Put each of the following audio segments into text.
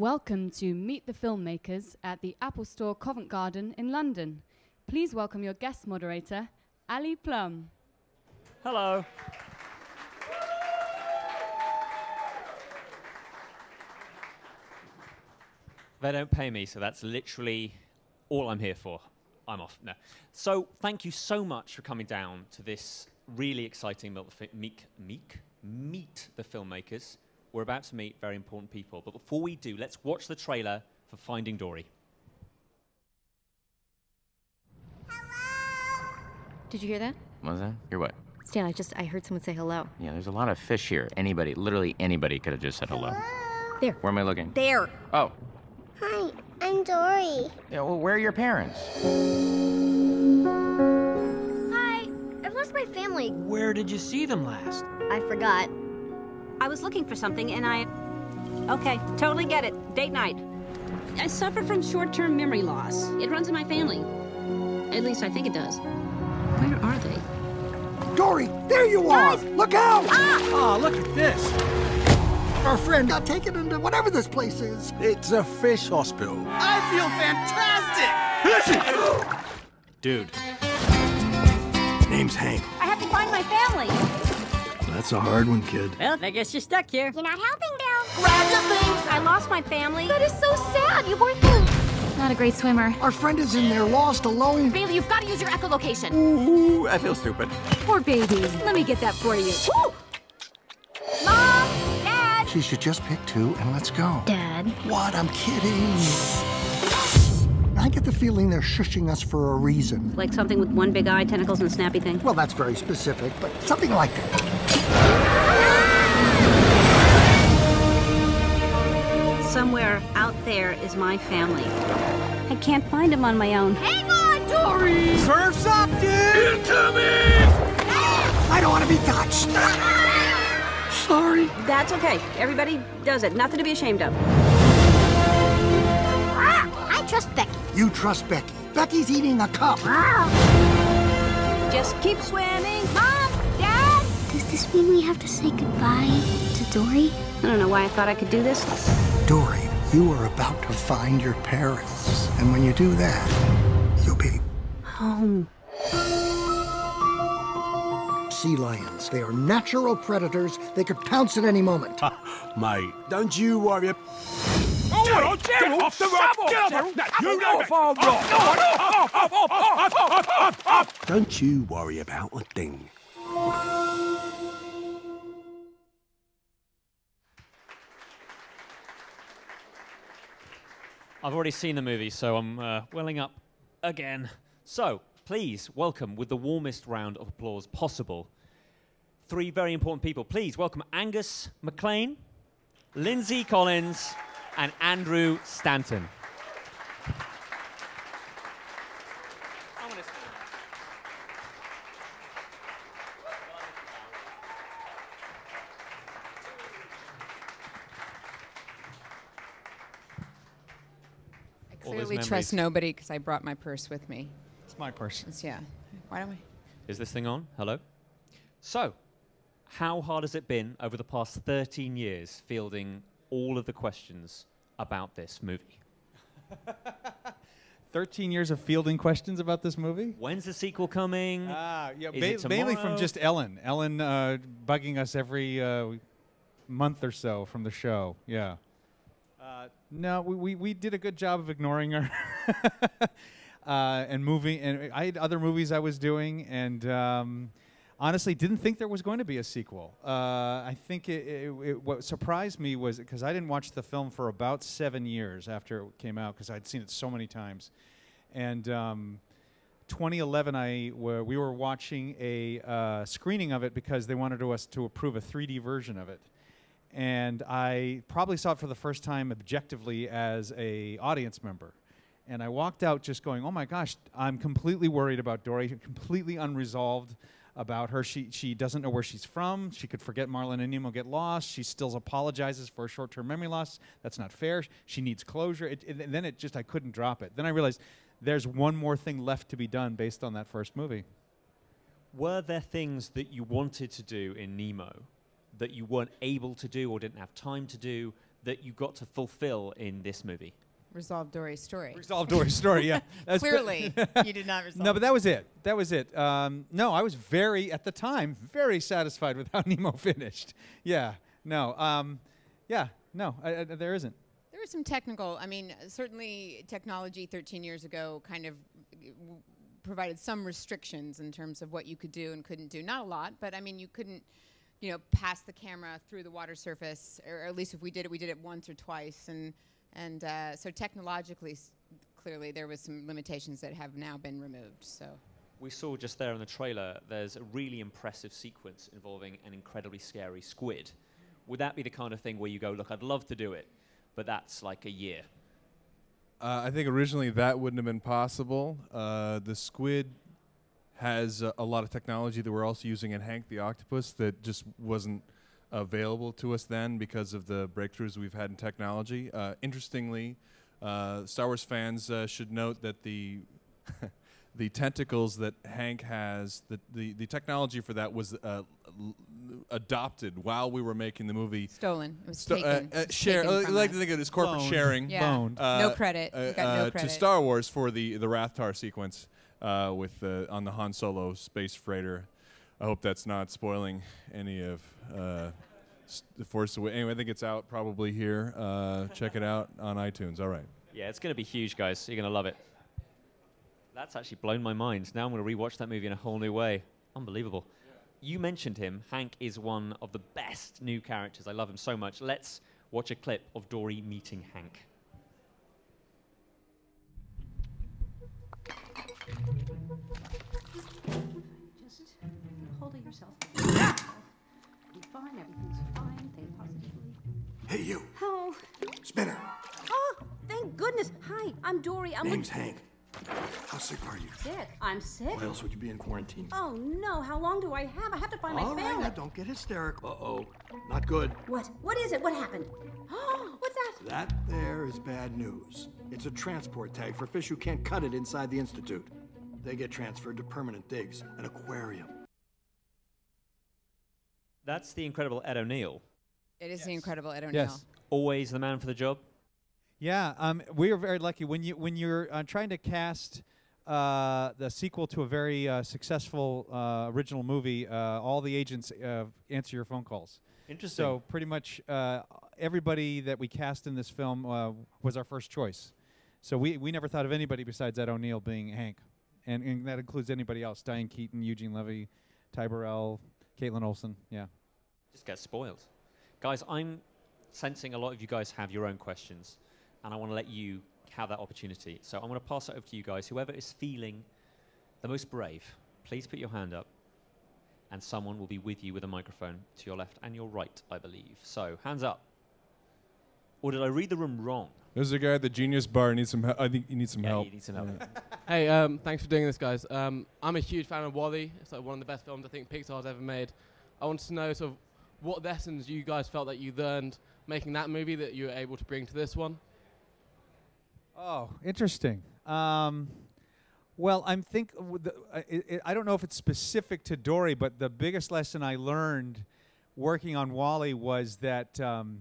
Welcome to Meet the Filmmakers at the Apple Store Covent Garden in London. Please welcome your guest moderator, Ali Plumb. Hello. They don't pay me, so that's literally all I'm here for. I'm off. No. So thank you so much for coming down to this really exciting Milk the Fi- meek, meek, meet the filmmakers. We're about to meet very important people, but before we do, let's watch the trailer for Finding Dory. Hello? Did you hear that? What was that? You're what? Stan, I just I heard someone say hello. Yeah, there's a lot of fish here. Anybody, literally anybody could have just said hello. There. Where am I looking? There. Oh, Hi, I'm Dory. yeah, well, where are your parents? Hi, I've lost my family. Where did you see them last? I forgot. I was looking for something and I. Okay, totally get it. Date night. I suffer from short term memory loss. It runs in my family. At least I think it does. Where are they? Dory, there you are! Look out! Ah! Oh, look at this. Our friend got taken into whatever this place is. It's a fish hospital. I feel fantastic! Dude. Name's Hank. I have to find my family. That's a hard one, kid. Well, I guess you're stuck here. You're not helping, Bill. Grab your things. I lost my family. That is so sad. You weren't. Not a great swimmer. Our friend is in there lost, alone. Bailey, you've got to use your echolocation. Ooh, I feel stupid. Poor baby. Let me get that for you. Woo! Mom, Dad. She should just pick two and let's go. Dad. What? I'm kidding. I get the feeling they're shushing us for a reason. Like something with one big eye, tentacles, and a snappy thing. Well, that's very specific, but something like that. Somewhere out there is my family. I can't find them on my own. Hang on, Dory. Surf's up, dude! Get to me. I don't want to be touched. Sorry. That's okay. Everybody does it. Nothing to be ashamed of. Ah! I trust Becky. You trust Becky. Becky's eating a cup. Ah! Just keep swimming. Mom, Dad. Does this mean we have to say goodbye to Dory? I don't know why I thought I could do this. Dory, you are about to find your parents. And when you do that, you'll be Home. sea lions. They are natural predators. They could pounce at any moment. Mate, don't you worry. Oh, get off the rock! Get off the You know if I'm Don't you worry about a thing. I've already seen the movie, so I'm uh, welling up again. So, please welcome with the warmest round of applause possible three very important people. Please welcome Angus MacLane, Lindsey Collins, and Andrew Stanton. Clearly trust nobody because I brought my purse with me. It's my purse. It's- yeah. Why don't we? Is this thing on? Hello? So, how hard has it been over the past 13 years fielding all of the questions about this movie? 13 years of fielding questions about this movie? When's the sequel coming? Ah, yeah, Is ba- it mainly from just Ellen. Ellen uh, bugging us every uh, month or so from the show. Yeah. No, we, we, we did a good job of ignoring her. uh, and moving, and I had other movies I was doing, and um, honestly didn't think there was going to be a sequel. Uh, I think it, it, it, what surprised me was because I didn't watch the film for about seven years after it came out because I'd seen it so many times, and. Um, 2011, I were, we were watching a uh, screening of it because they wanted us to approve a 3D version of it, and I probably saw it for the first time objectively as a audience member, and I walked out just going, "Oh my gosh, I'm completely worried about Dory, completely unresolved." About her, she she doesn't know where she's from. She could forget Marlin and Nemo, get lost. She still apologizes for short-term memory loss. That's not fair. She needs closure. It- and then it just I couldn't drop it. Then I realized there's one more thing left to be done based on that first movie. Were there things that you wanted to do in Nemo that you weren't able to do or didn't have time to do that you got to fulfill in this movie? Resolve Dory's story. Resolve Dory's story. Yeah, That's Clearly, you did not resolve. No, but that was it. That was it. Um, no, I was very at the time very satisfied with how Nemo finished. Yeah. No. Um, yeah. No. I, I, there isn't. There was some technical. I mean, certainly technology 13 years ago kind of w- provided some restrictions in terms of what you could do and couldn't do. Not a lot, but I mean, you couldn't, you know, pass the camera through the water surface, or at least if we did it, we did it once or twice, and and uh, so technologically, s- clearly there was some limitations that have now been removed. So. We saw just there in the trailer, there's a really impressive sequence involving an incredibly scary squid. Would that be the kind of thing where you go, look, I'd love to do it, but that's like a year? Uh, I think originally that wouldn't have been possible. Uh, the squid has uh, a lot of technology that we're also using in Hank the Octopus that just wasn't available to us then because of the breakthroughs we've had in technology. Uh, interestingly, uh, Star Wars fans uh, should note that the the tentacles that Hank has, the, the, the technology for that was uh, l- adopted while we were making the movie. Stolen. It was Sto- taken. Uh, uh, share. taken I from like to think of it as corporate Loaned. sharing. Yeah. Loaned. No credit. Uh, got no uh, credit. To Star Wars for the the Rathtar sequence uh, with the on the Han Solo space freighter. I hope that's not spoiling any of uh, the Force Awakens. Anyway, I think it's out probably here. Uh, check it out on iTunes. All right. Yeah, it's going to be huge, guys. You're going to love it. That's actually blown my mind. Now I'm going to rewatch that movie in a whole new way. Unbelievable. You mentioned him. Hank is one of the best new characters. I love him so much. Let's watch a clip of Dory meeting Hank. Fine. Everything's fine. Think positively. Hey, you. Oh. Spinner. Oh, thank goodness. Hi, I'm Dory. I'm Name's Hank. How sick are you? sick. I'm sick. Why else would you be in quarantine? Oh no! How long do I have? I have to find All my right, family. now don't get hysterical. Uh-oh. Not good. What? What is it? What happened? Oh, what's that? That there is bad news. It's a transport tag for fish who can't cut it inside the Institute. They get transferred to permanent digs, an aquarium. That's the incredible Ed O'Neill. It is the incredible Ed O'Neill. Yes. Always the man for the job. Yeah, um, we are very lucky when you when you're uh, trying to cast uh, the sequel to a very uh, successful uh, original movie. Uh, all the agents uh, answer your phone calls. Interesting. So pretty much uh, everybody that we cast in this film uh, was our first choice. So we we never thought of anybody besides Ed O'Neill being Hank, and, and that includes anybody else: Diane Keaton, Eugene Levy, Ty Burrell, Kaitlin Olson. Yeah. Just get spoiled. Guys, I'm sensing a lot of you guys have your own questions, and I want to let you have that opportunity. So I'm going to pass it over to you guys. Whoever is feeling the most brave, please put your hand up, and someone will be with you with a microphone to your left and your right, I believe. So, hands up. Or did I read the room wrong? There's a guy at the Genius Bar. Needs some. He- I think he needs some Yeah, help. you need some help. Hey, um, thanks for doing this, guys. Um, I'm a huge fan of WALL-E. It's like one of the best films I think Pixar's ever made. I wanted to know sort of what lessons you guys felt that you learned making that movie that you were able to bring to this one. Oh, interesting. Um, well, I'm think I don't know if it's specific to Dory, but the biggest lesson I learned working on WALL-E was that um,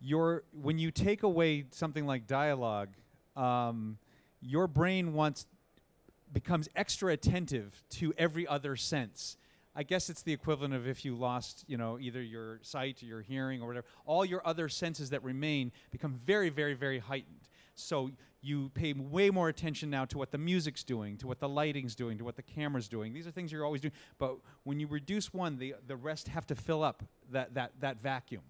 your when you take away something like dialogue, um, your brain wants becomes extra attentive to every other sense. I guess it's the equivalent of if you lost, you know, either your sight or your hearing or whatever. All your other senses that remain become very, very, very heightened. So you pay way more attention now to what the music's doing, to what the lighting's doing, to what the camera's doing. These are things you're always doing. But when you reduce one, the the rest have to fill up that that that vacuum.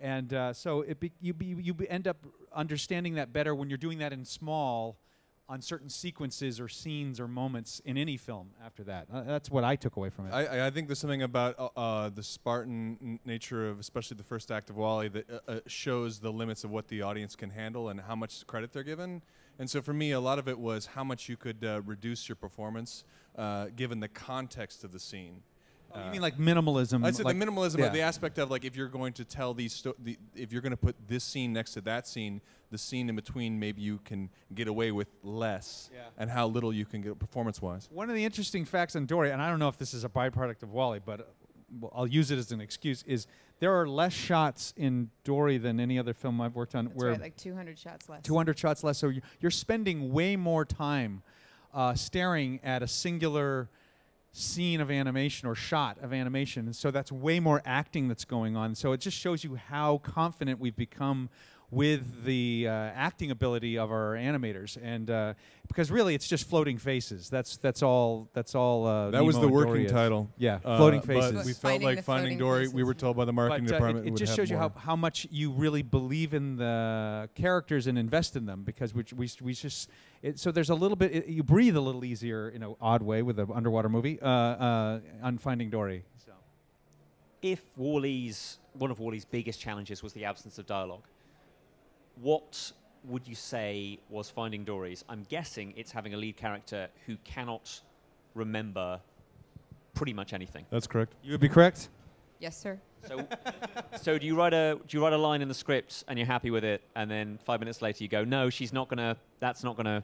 And uh, so be, you be, you be end up understanding that better when you're doing that in small on certain sequences or scenes or moments in any film after that. Uh, that's what I took away from it. I, I- think there's something about uh, uh, the Spartan nature of, especially the first act of WALL-E, that uh, uh, shows the limits of what the audience can handle and how much credit they're given. And so for me, a lot of it was how much you could uh, reduce your performance given the context of the scene. Oh, you mean like minimalism, I'd say like- the minimalism yeah. of the aspect of like if you're going to tell these, sto- the, if you're going to put this scene next to that scene, the scene in between, maybe you can get away with less, Yeah. and how little you can get performance-wise. One of the interesting facts on Dory, and I don't know if this is a byproduct of WALL-E, but uh, I'll use it as an excuse. Is there are less shots in Dory than any other film I've worked on. That's where right, like 200 shots less. 200 shots less. So you- you're spending way more time uh, staring at a singular scene of animation or shot of animation. And so that's way more acting that's going on. So it just shows you how confident we've become with the uh, acting ability of our animators. And uh, because really it's just floating faces. That's that's all that's all uh, That was the working title. Yeah, Uh, floating but faces. we felt like Finding Dory. We were told by the marketing But, uh, department It, it would just have shows you how, more. how much you really believe in the characters and invest in them because we we, we just it, so there's a little bit it, you breathe a little easier in an odd way with an underwater movie uh, uh, on Finding Dory. So. If WALL-E's one of WALL-E's biggest challenges was the absence of dialogue, what would you say was Finding Dory's? I'm guessing it's having a lead character who cannot remember pretty much anything. That's correct. You would be correct. Yes, sir. So, so do you write a do you write a line in the script and you're happy with it, and then five minutes later you go, no, she's not gonna. That's not gonna.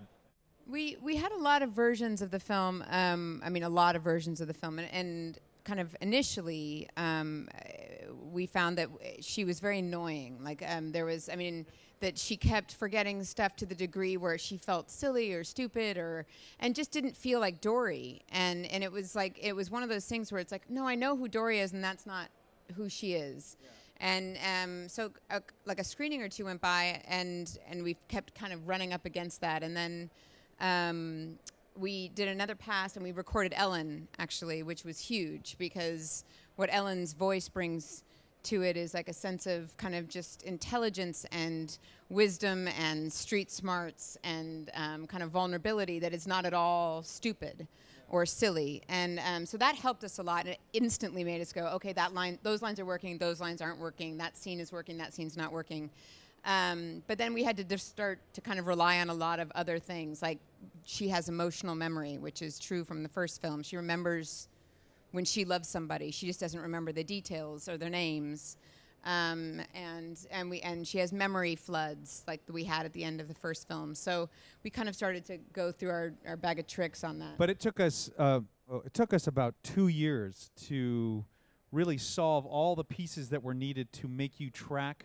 We we had a lot of versions of the film. Um, I mean, a lot of versions of the film, and, and kind of initially, um, uh, we found that w- she was very annoying. Like um, there was, I mean, that she kept forgetting stuff to the degree where she felt silly or stupid or and just didn't feel like Dory. And and it was like it was one of those things where it's like, no, I know who Dory is, and that's not who she is. And um, so, uh, like a screening or two went by, and and we kept kind of running up against that. And then um, we did another pass, and we recorded Ellen actually, which was huge because what Ellen's voice brings to it is like a sense of kind of just intelligence and wisdom and street smarts and um, kind of vulnerability that is not at all stupid or silly. And um, so that helped us a lot. And it instantly made us go, okay, that line, those lines are working, those lines aren't working, that scene is working, that scene's not working. Um, but then we had to just start to kind of rely on a lot of other things. Like she has emotional memory, which is true from the first film. She remembers when she loves somebody. She just doesn't remember the details or their names. Um, and and we and she has memory floods like we had at the end of the first film. So we kind of started to go through our, our bag of tricks on that. But it took us uh, uh, it took us about two years to really solve all the pieces that were needed to make you track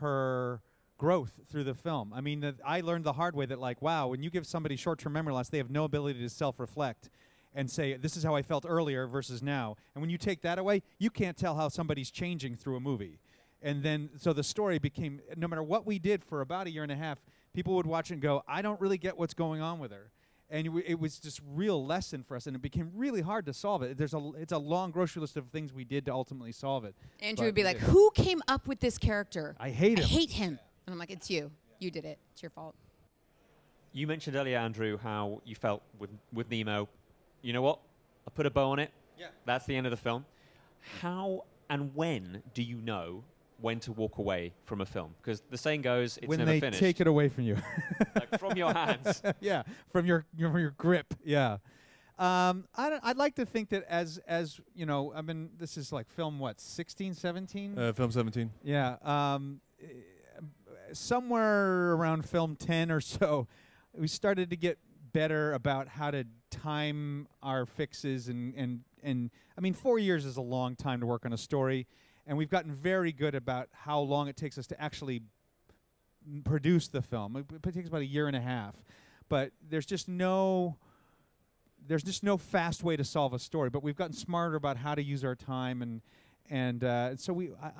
her growth through the film. I mean, I learned the hard way that like, wow, when you give somebody short-term memory loss, they have no ability to self-reflect and say this is how I felt earlier versus now. And when you take that away, you can't tell how somebody's changing through a movie. And then so the story became no matter what we did for about a year and a half, people would watch and go, I don't really get what's going on with her. And it, was just real lesson for us, and it became really hard to solve it. There's a l- it's a long grocery list of things we did to ultimately solve it. Andrew But would be like, did. "Who came up with this character? I hate him. I hate him." And I'm like, "It's you. You did it. It's your fault." You mentioned earlier, Andrew, how you felt with with Nemo. You know what? I put a bow on it. Yeah. That's the end of the film. How and when do you know when to walk away from a film? Because the saying goes, it's when never they finished. take it away from you, like from your hands. yeah, from your your, from your grip. Yeah. Um, I don't, I'd like to think that as as you know, I mean, this is like film what 16, 17? Uh, film 17. Yeah. Um, eh, somewhere around film 10 or so, we started to get better about how to time our fixes and and and I mean 4 years is a long time to work on a story and we've gotten very good about how long it takes us to actually produce the film. It, it takes about a year and a half. But there's just no there's just no fast way to solve a story, but we've gotten smarter about how to use our time and and uh, so we I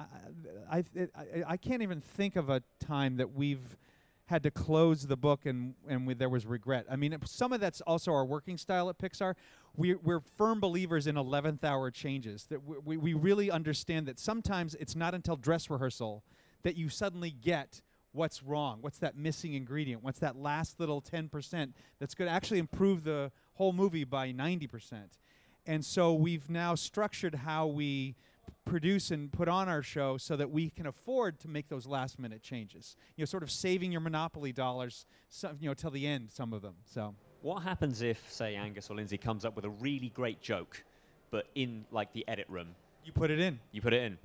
I, I, I I can't even think of a time that we've had to close the book and and we, there was regret. I mean, it- some of that's also our working style at Pixar. We, we're firm believers in 11th hour changes. That we, we, really understand that sometimes it's not until dress rehearsal that you suddenly get what's wrong, what's that missing ingredient, what's that last little 10% that's going to actually improve the whole movie by 90%. And so we've now structured how we produce and put on our show so that we can afford to make those last minute changes. You know, sort of saving your monopoly dollars, some, you know, till the end, some of them. So What happens if, say, Angus or Lindsey comes up with a really great joke, but in like the edit room, you put it in. you put it in?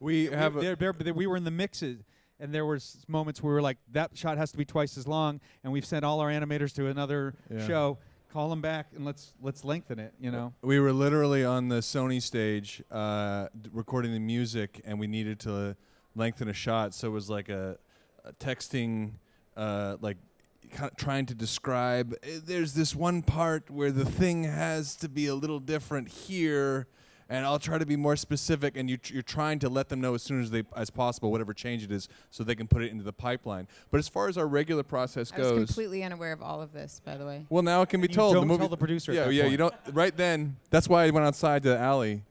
We Yeah, have we, a- there, there, there- we were in the mixes, and there was moments where we were like, that shot has to be twice as long, and we've sent all our animators to another Yeah. show. Call them back and let's let's lengthen it. You know. We were literally on the Sony stage uh, recording the music, and we needed to lengthen a shot. So it was like a, a texting, uh, like kind of trying to describe. "Eh, There's this one part where the thing has to be a little different here. And I'll try to be more specific, and you tr- you're trying to let them know as soon as they as possible whatever change it is, so they can put it into the pipeline. But as far as our regular process I was goes, completely unaware of all of this, by the way. well, now it can be You told. don't the movie, tell the producer at Yeah, that yeah. point. You don't. Right then, that's why I went outside to the alley.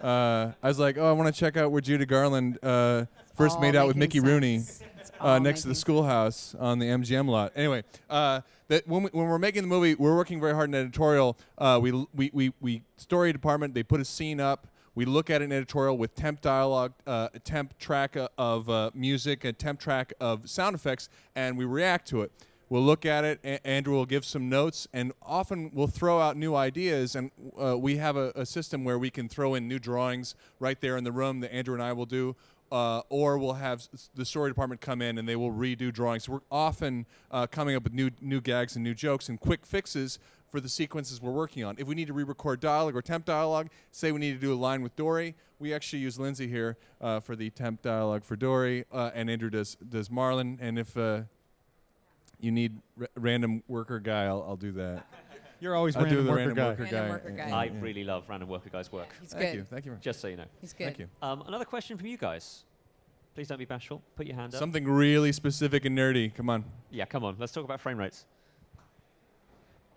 Uh, I was like, oh, I want to check out where Judy Garland uh, first all made out with Mickey making Rooney sense. It's uh, next to the schoolhouse on the MGM lot. Anyway, uh, that when, we, when we're making the movie, we're working very hard in editorial. Uh, we, we, we, we story department. They put a scene up. We look at an editorial with temp dialogue, uh, a temp track uh, of uh, music, a temp track of sound effects, and we react to it. We'll look at it. A- Andrew will give some notes, and often we'll throw out new ideas. And uh, we have a, a system where we can throw in new drawings right there in the room that Andrew and I will do. Uh, or we'll have the story department come in and they will redo drawings. We're often uh, coming up with new new gags and new jokes and quick fixes for the sequences we're working on. If we need to re-record dialogue or temp dialogue, say we need to do a line with Dory, we actually use Lindsey here uh, for the temp dialogue for Dory, uh, and Andrew does does Marlin. And if uh, you need random worker guy, I'll, I'll do that. You're always I'll do random the worker random guy. worker Random guy. worker guy. yeah, I yeah. really love random worker guys' work. He's Thank good. you, thank you. Just so you know. He's good. Thank you. Um, another question from you guys. Please don't be bashful. Put your hand up. Something really specific and nerdy. Come on. yeah, come on. Let's talk about frame rates.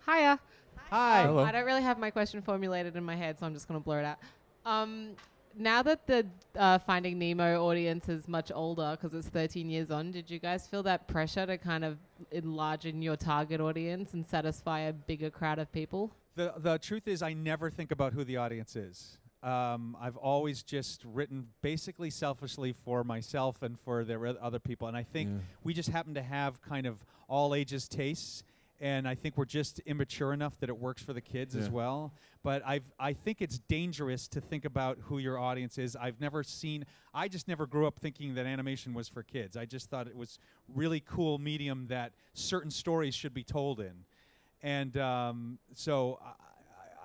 Hiya. Hi. Um, Hello. I don't really have my question formulated in my head, so I'm just going to blur it out. Um, now that the uh, Finding Nemo audience is much older because it's 13 years on, did you guys feel that pressure to kind of enlarge in your target audience and satisfy a bigger crowd of people? The the truth is, I never think about who the audience is. Um, I've always just written basically selfishly for myself and for the other people, and I think Yeah. we just happen to have kind of all ages tastes, and I think we're just immature enough that it works for the kids as well. But I've I think it's dangerous to think about who your audience is. I've never seen. I just never grew up thinking that animation was for kids. I just thought it was really cool medium that certain stories should be told in and um, so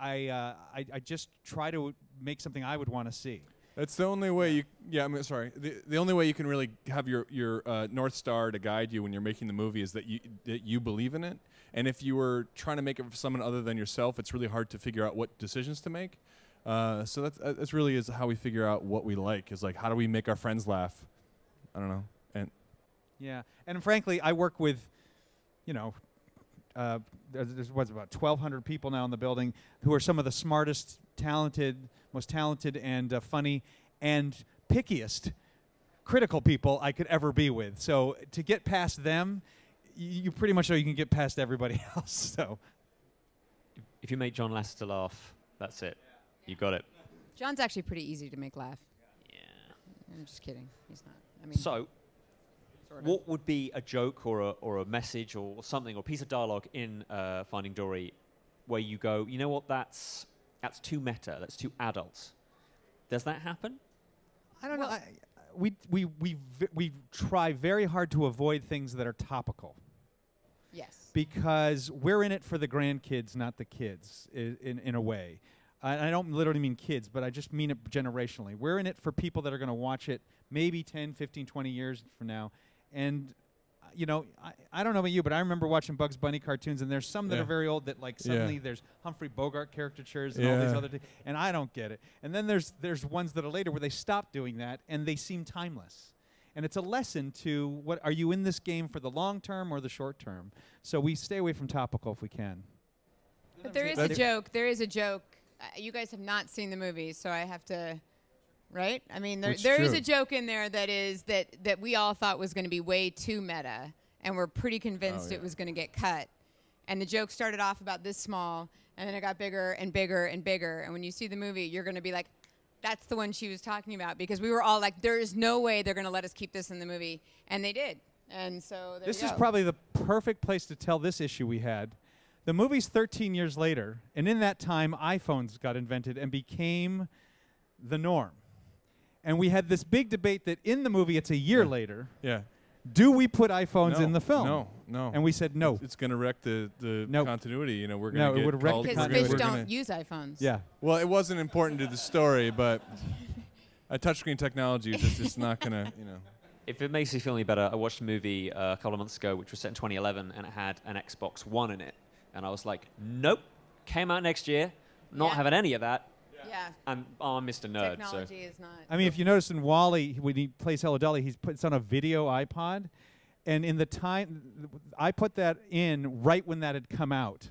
I, I, uh, I, I just try to make something I would want to see. That's the only way you. Yeah, I'm sorry. The, the only way you can really have your your uh, north star to guide you when you're making the movie is that you that you believe in it. And if you were trying to make it for someone other than yourself, it's really hard to figure out what decisions to make. Uh, so that's uh, that's really is how we figure out what we like. Is like how do we make our friends laugh? I don't know. And Yeah, and frankly, I work with, you know, uh, there's, what's about 1,200 people now in the building who are some of the smartest, talented, most talented, and uh, funny, and pickiest, critical people I could ever be with. So to get past them, you pretty much know you can get past everybody else. So If you make John Lasseter laugh, that's it. You got it. John's actually pretty easy to make laugh. Yeah. I'm just kidding. He's not. I mean, So, sort of. what would be a joke or a, or a message or something or a piece of dialogue in uh, Finding Dory where you go, you know what, that's, that's too meta, that's too adult? Does that happen? I don't know. I, we we we v- we try very hard to avoid things that are topical. Because we're in it for the grandkids, not the kids, in, in a way. I, I don't literally mean kids, but I just mean it generationally. We're in it for people that are going to watch it maybe 10, 15, 20 years from now. And, uh, you know, I, I don't know about you, but I remember watching Bugs Bunny cartoons, and there's some that Yeah. are very old that, like, Yeah. suddenly there's Humphrey Bogart caricatures and all these Yeah. other things, and I don't get it. And then there's, there's ones that are later where they stop doing that, and they seem timeless and it's a lesson to what are you in this game for the long term or the short term so we stay away from topical if we can But there is a joke. There is a joke. Uh, you guys have not seen the movie, so I have to. Right? I mean, there, there is a joke in there that is that that we all thought was going to be way too meta, and we're pretty convinced Oh, it was going to get cut. And the joke started off about this small, and then it got bigger and bigger and bigger. And when you see the movie, you're going to be like, "That's the one she was talking about," because we were all like, "There is no way they're going to let us keep this in the movie," and they did. And so there this you is go. probably the perfect place to tell this issue we had the movie's 13 years later and in that time iphones got invented and became the norm and we had this big debate that in the movie it's a year later yeah. Do we put iPhones No, in the film? No, no. And we said no. It's going to wreck the the Nope. continuity. You know, we're going to it get would wreck called- the Because we're fish don't gonna- use iPhones. Yeah. Well, it wasn't important to the story, but a touchscreen technology is just it's not going to, you know. If it makes you feel any better, I watched a movie uh, a couple of months ago which was set in 2011 and it had an Xbox One in it. And I was like, nope, came out next year, not Yeah. having any of that. Yeah. And oh, I'm Mr. Nerd. Technology so. is not. I mean, if you notice in WALL-E, when he plays Hello Dolly, he's puts on a video iPod, and in the time, I put that in right when that had come out,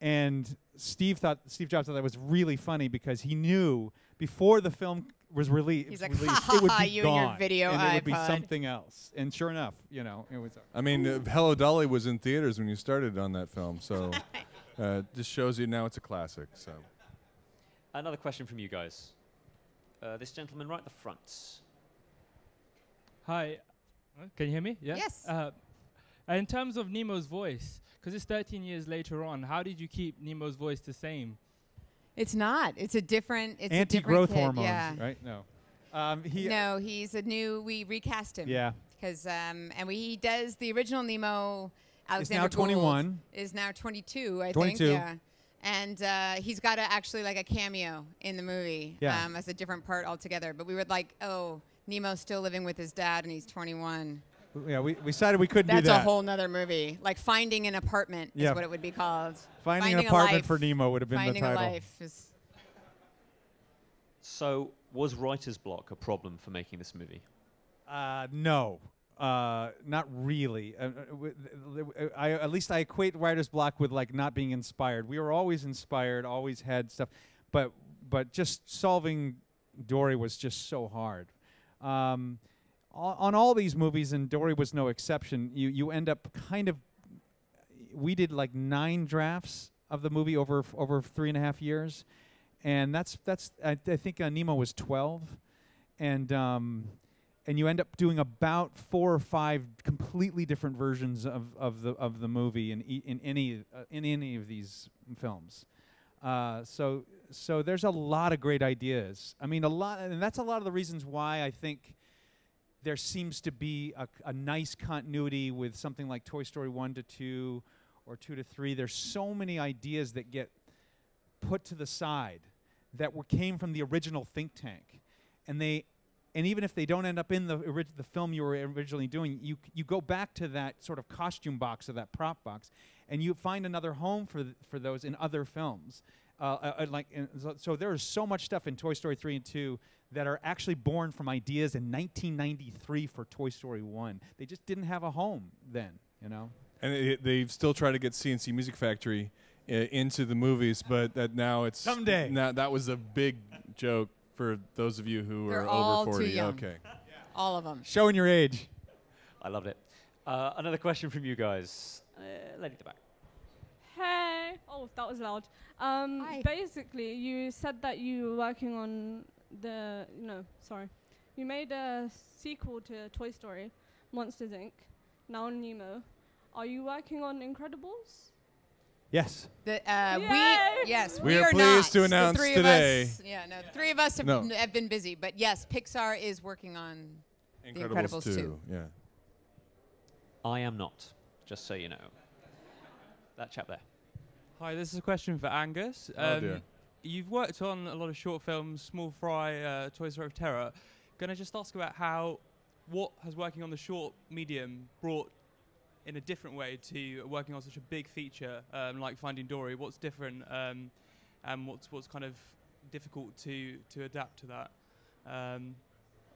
and Steve thought Steve Jobs thought that was really funny because he knew before the film was rele- He's like, released, it would ha, be you and your gone, video and it would be iPod." something else. And sure enough, you know, it was. I mean, uh, Hello Dolly was in theaters when you started on that film, so uh, just shows you now it's a classic. So Another question from you guys. Uh, this gentleman right at the front. Hi, uh, can you hear me? Yeah. Yes. Uh, in terms of Nemo's voice, because it's 13 years later on, how did you keep Nemo's voice the same? It's not. It's a different. It's Anti-growth a different kid, hormones, yeah. right? No. Um, he no, he's a new. We recast him. Yeah. Because um, and we he does the original Nemo. Alexander now Gould 21. Is now 22, I 22. think. Yeah. And uh, he's got a, actually like a cameo in the movie Yeah. um, as a different part altogether. But we were like, oh, Nemo's still living with his dad and he's 21. Yeah, we, we decided we couldn't That's do that. a whole nother movie. Like finding an apartment Yeah. is what it would be called. Finding an apartment life. for Nemo would have been the finding title. a life is So, was writer's block a problem for making this movie? Uh, no, uh, not really. Uh, uh, I, at least I equate writer's block with like not being inspired. We were always inspired, always had stuff, but but just solving Dory was just so hard. Um, on, on all these movies, and Dory was no exception. You you end up kind of. We did like nine drafts of the movie over over three and a half years, and that's that's I, I think uh, Nemo was twelve, and um, and you end up doing about four or five completely different versions of, of the of the movie in in any uh, in any of these films. Uh, so so there's a lot of great ideas. I mean, a lot, and that's a lot of the reasons why I think there seems to be a, a nice continuity with something like Toy Story one to two or two to three. There's so many ideas that get put to the side that were came from the original think tank, and they and even if they don't end up in the orig- the film you were originally doing, you you go back to that sort of costume box or that prop box, and you find another home for th- for those in other films. Uh, uh, uh, like so, so there is so much stuff in Toy Story three and two that are actually born from ideas in 1993 for Toy Story one. They just didn't have a home then, you know. and it, they've still tried to get C+C Music Factory uh, into the movies, but that now it's Someday. Now that was a big joke for those of you who They're are all over too 40. young. Okay. all of them. Showing your age. I loved it. Uh, another question from you guys. Uh, lady at the back. Hey! Oh, that was loud. Um, basically, you said that you were working on the. No, sorry. You made a sequel to Toy Story, Monsters Inc., now Nemo. Are you working on Incredibles? Yes. The, uh, Yay! we yes, We we, are are pleased not. to announce the three today- Of us, yeah, no, the three of us have, No. n- have been busy, but yes, Pixar is working on The Incredibles 2. Yeah. I am not, just so you know. That chap there. Hi, this is a question for Angus. Um, Oh, dear. You've worked on a lot of short films, Small Fry, uh, Toy Story of Terror. Gonna just ask about how, what has working on the short medium brought in a different way to working on such a big feature um, like Finding Dory? What's different, um, and what's what's kind of difficult to to adapt to that? Um,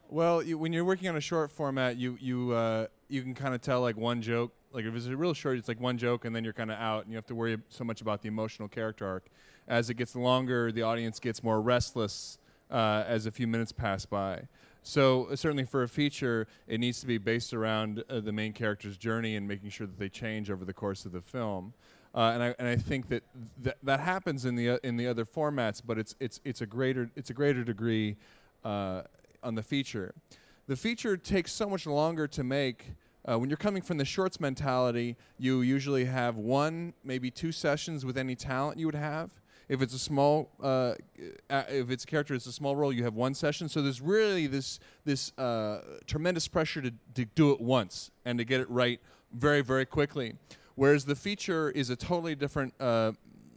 Well, you, when you're working on a short format, you you uh, you can kind of tell like one joke. Like if it's a real short, it's like one joke, and then you're kind of out, and you have to worry so much about the emotional character arc. As it gets longer, the audience gets more restless uh, as a few minutes pass by. So uh, certainly for a feature, it needs to be based around uh, the main character's journey and making sure that they change over the course of the film. Uh, and I and I think that th- that happens in the uh, in the other formats, but it's it's it's a greater it's a greater degree uh, on the feature. The feature takes so much longer to make. Uh, when you're coming from the shorts mentality, you usually have one, maybe two sessions with any talent you would have, If it's a small, uh, if it's a character, it's a small role. You have one session. So there's really this this uh, tremendous pressure to, to do it once and to get it right very very quickly. Whereas the feature is a totally different uh,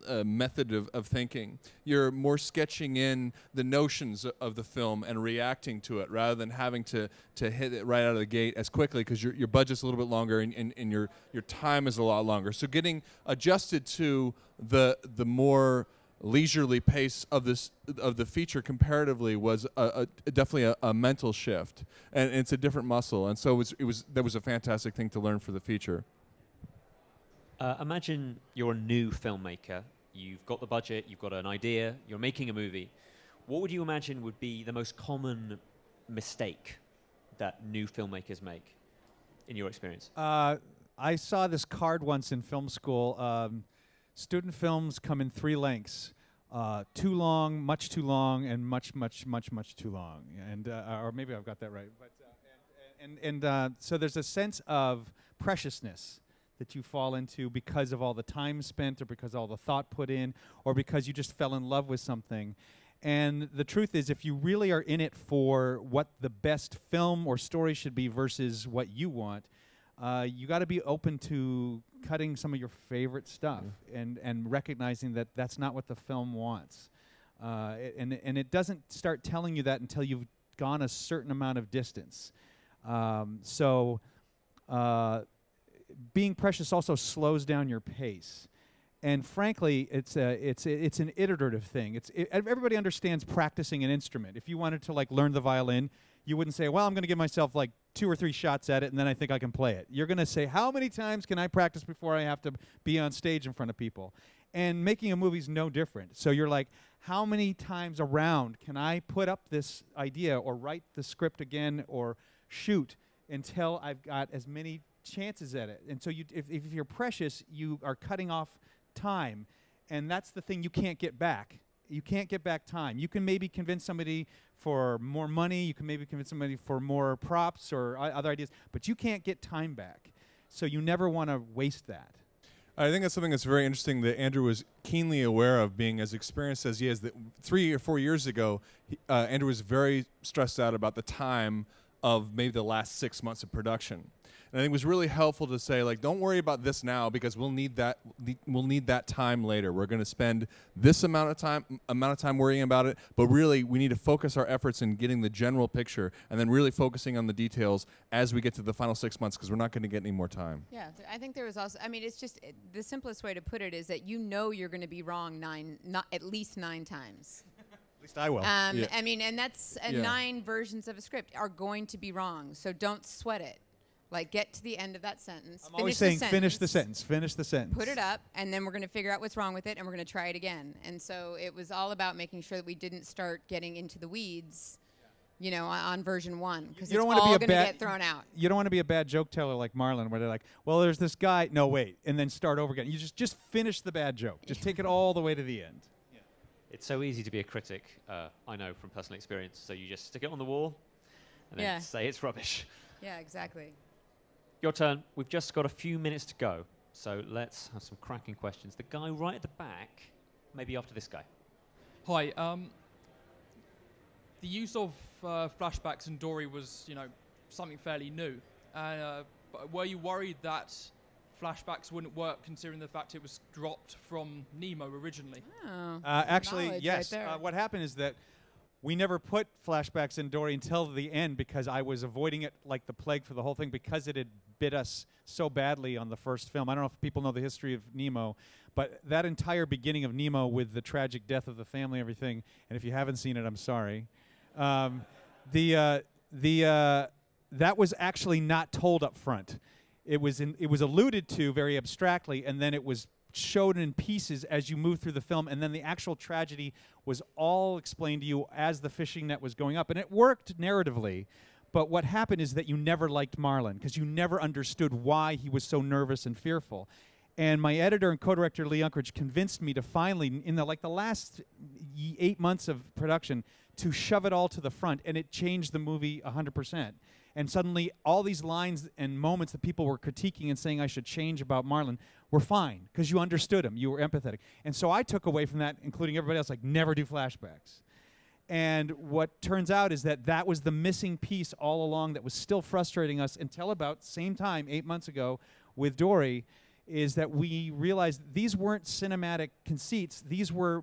uh, method of, of thinking. You're more sketching in the notions of the film and reacting to it rather than having to, to hit it right out of the gate as quickly because your, your budget's a little bit longer and, and, and your, your time is a lot longer. So getting adjusted to the, the more leisurely pace of this of the feature comparatively was a, a definitely a, a mental shift and it's a different muscle and so it was, it was that was a fantastic thing to learn for the feature Uh, imagine you're a new filmmaker. You've got the budget, you've got an idea, you're making a movie. What would you imagine would be the most common mistake that new filmmakers make, in your experience? Uh, I saw this card once in film school. Um, student films come in three lengths: uh, too long, much too long, and much, much, much, much too long. And uh, or maybe I've got that right. But uh, and and, and uh, so there's a sense of preciousness that you fall into because of all the time spent, or because all the thought put in, or because you just fell in love with something. And the truth is, if you really are in it for what the best film or story should be versus what you want, uh, you got to be open to cutting some of your favorite stuff and, and recognizing that that's not what the film wants. Uh, and, and it doesn't start telling you that until you've gone a certain amount of distance. Um, so, uh, being precious also slows down your pace. And frankly, it's a, it's a, it's an iterative thing. It's it, everybody understands practicing an instrument. If you wanted to like learn the violin, you wouldn't say, "Well, I'm going to give myself like two or three shots at it, and then I think I can play it." You're going to say, "How many times can I practice before I have to be on stage in front of people?" And making a movie is no different. So you're like, "How many times around can I put up this idea, or write the script again, or shoot until I've got as many chances at it?" And so you, if, if you're precious, you are cutting off time, and that's the thing you can't get back. You can't get back time. You can maybe convince somebody for more money. You can maybe convince somebody for more props or other ideas, but you can't get time back. So you never want to waste that. I think that's something that's very interesting that Andrew was keenly aware of, being as experienced as he is. That three or four years ago, he, uh, Andrew was very stressed out about the time of maybe the last six months of production. And I think it was really helpful to say, like, don't worry about this now because we'll need that. We'll need that time later. We're going to spend this amount of time amount of time worrying about it, but really we need to focus our efforts in getting the general picture, and then really focusing on the details as we get to the final six months because we're not going to get any more time. Yeah, th- I think there was also. I mean, it's just it, the simplest way to put it is that you know you're going to be wrong nine, not at least nine times. At least I will. Um, Yeah. I mean, and that's uh, Yeah. nine versions of a script are going to be wrong. So don't sweat it. Like get to the end of that sentence. I'm always saying, the finish the sentence, sentence, finish the sentence. Put it up, and then we're going to figure out what's wrong with it, and we're going to try it again. And so it was all about making sure that we didn't start getting into the weeds, you know, on, on version one, because you it's don't want to all be a going to bad get thrown out. You don't want to be a bad joke teller like Marlin, where they're like, "Well, there's this guy." No, wait, and then start over again. You just just finish the bad joke. Just take it all the way to the end. It's so easy to be a critic, uh, I know from personal experience. So you just stick it on the wall and then Yeah. say it's rubbish. Yeah, exactly. Your turn. We've just got a few minutes to go. So let's have some cracking questions. The guy right at the back, maybe after this guy. Hi. Um, the use of uh, flashbacks in Dory was, you know, something fairly new. Uh, but were you worried that flashbacks wouldn't work, considering the fact it was dropped from Nemo originally? Oh, Uh, actually, yes. uh, what happened is that we never put flashbacks in Dory until the end because I was avoiding it like the plague for the whole thing because it had bit us so badly on the first film. I don't know if people know the history of Nemo, but that entire beginning of Nemo with the tragic death of the family, everything. And if you haven't seen it, I'm sorry. Um, the uh, the uh, that was actually not told up front. It was in, it was alluded to very abstractly, and then it was showed in pieces as you move through the film, and then the actual tragedy was all explained to you as the fishing net was going up, and it worked narratively. But what happened is that you never liked Marlin because you never understood why he was so nervous and fearful. And my editor and co-director Lee Unkrich convinced me to finally, in the like the last eight months of production, to shove it all to the front, and it changed the movie hundred percent. And suddenly, all these lines and moments that people were critiquing and saying I should change about Marlin were fine because you understood him, you were empathetic. And so I took away from that, including everybody else, like never do flashbacks. And what turns out is that that was the missing piece all along that was still frustrating us until about same time, eight months ago, with Dory, is that we realized these weren't cinematic conceits. These were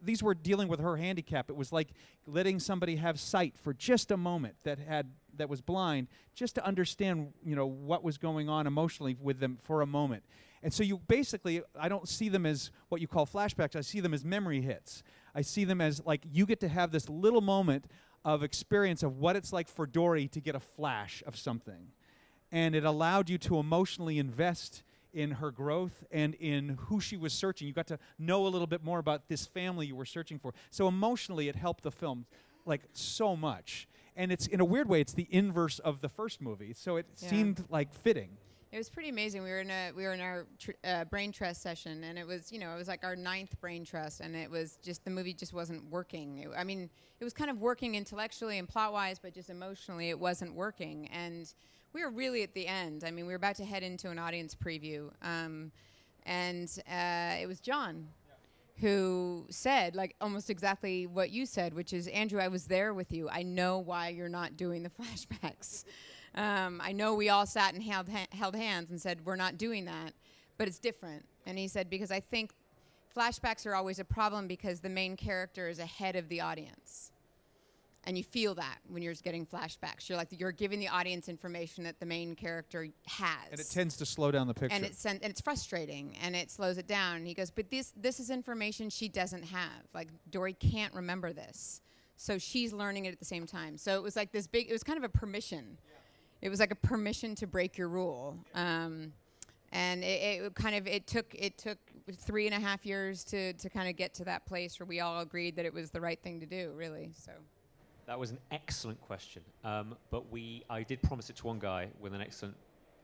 these were dealing with her handicap. It was like letting somebody have sight for just a moment that had that was blind, just to understand, you know, what was going on emotionally with them for a moment. And so you basically, I don't see them as what you call flashbacks. I see them as memory hits. I see them as like you get to have this little moment of experience of what it's like for Dory to get a flash of something. And it allowed you to emotionally invest in her growth and in who she was searching. You got to know a little bit more about this family you were searching for. So emotionally, it helped the film like so much. And it's in a weird way, it's the inverse of the first movie. So it Yeah. seemed like fitting. It was pretty amazing. We were in a we were in our tr- uh, brain trust session, and it was you know it was like our ninth brain trust, and it was just the movie just wasn't working. It, I mean, it was kind of working intellectually and plot wise, but just emotionally, it wasn't working. And we were really at the end. I mean, we were about to head into an audience preview, um, and uh, it was John who said like almost exactly what you said, which is Andrew, I was there with you. I know why you're not doing the flashbacks. Um, I know we all sat and held, ha- held hands and said we're not doing that, but it's different. And he said because I think flashbacks are always a problem because the main character is ahead of the audience. And you feel that when you're getting flashbacks. You're like you're giving the audience information that the main character has. And it tends to slow down the picture. And it's and it's frustrating and it slows it down. And he goes, but this this is information she doesn't have. Like Dory can't remember this, so she's learning it at the same time. So it was like this big. It was kind of a permission. It was like a permission to break your rule. Um, and it, it kind of it took it took three and a half years to to kind of get to that place where we all agreed that it was the right thing to do. Really. So. That was an excellent question. Um, but we, I did promise it to one guy with an excellent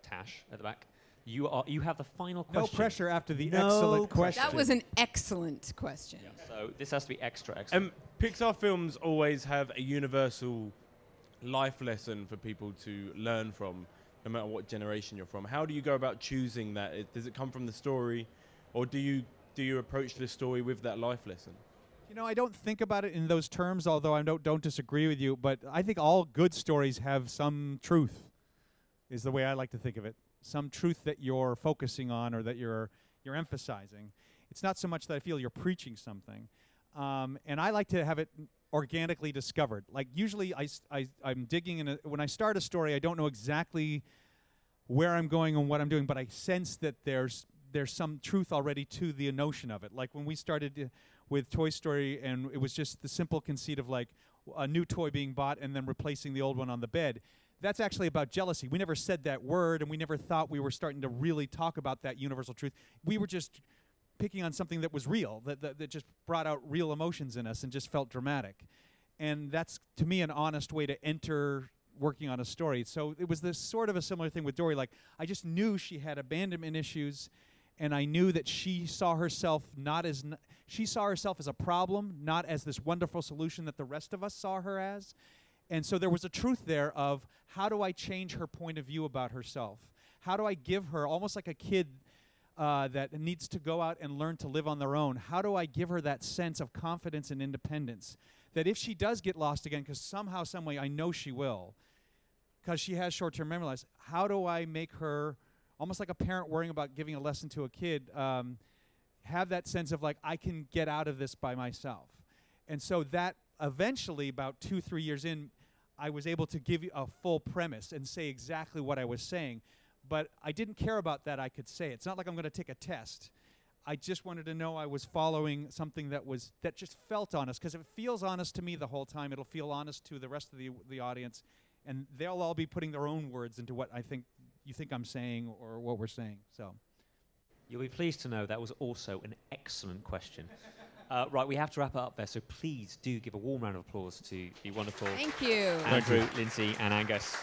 tash at the back. You are, you have the final question. No pressure after the No excellent question. That was an excellent question. So this has to be extra, excellent. Um, Pixar films always have a universal life lesson for people to learn from, no matter what generation you're from. How do you go about choosing that? It- Does it come from the story, or do you do you approach the story with that life lesson? You know, I don't think about it in those terms, although I don't, don't disagree with you. But I think all good stories have some truth, is the way I like to think of it. Some truth that you're focusing on or that you're you're emphasizing. It's not so much that I feel you're preaching something, um, and I like to have it organically discovered. Like usually, I, I, I'm digging in. A, when I start a story, I don't know exactly where I'm going and what I'm doing, but I sense that there's there's some truth already to the notion of it. Like when we started uh, with Toy Story, and it was just the simple conceit of like a new toy being bought and then replacing the old one on the bed. That's actually about jealousy. We never said that word, and we never thought we were starting to really talk about that universal truth. We were just picking on something that was real, that, that, that just brought out real emotions in us and just felt dramatic. And that's, to me, an honest way to enter working on a story. So it was this sort of a similar thing with Dory. Like, I just knew she had abandonment issues, and I knew that she saw herself not as, n- she saw herself as a problem, not as this wonderful solution that the rest of us saw her as. And so there was a truth there of how do I change her point of view about herself? How do I give her, almost like a kid uh, that needs to go out and learn to live on their own, how do I give her that sense of confidence and independence? That if she does get lost again, because somehow, some way, I know she will, because she has short-term memory loss. How do I make her almost like a parent worrying about giving a lesson to a kid? Um, have that sense of like I can get out of this by myself, and so that eventually, about two, three years in, I was able to give you a full premise and say exactly what I was saying. But I didn't care about that. I could say. It's not like I'm going to take a test. I just wanted to know I was following something that was that just felt honest because if it feels honest to me the whole time, it'll feel honest to the rest of the the audience, and they'll all be putting their own words into what I think you think I'm saying or what we're saying. So. You'll be pleased to know that was also an excellent question. Uh, right, we have to wrap it up there, so please do give a warm round of applause to the wonderful Thank you. Andrew, Lindsey, and Angus.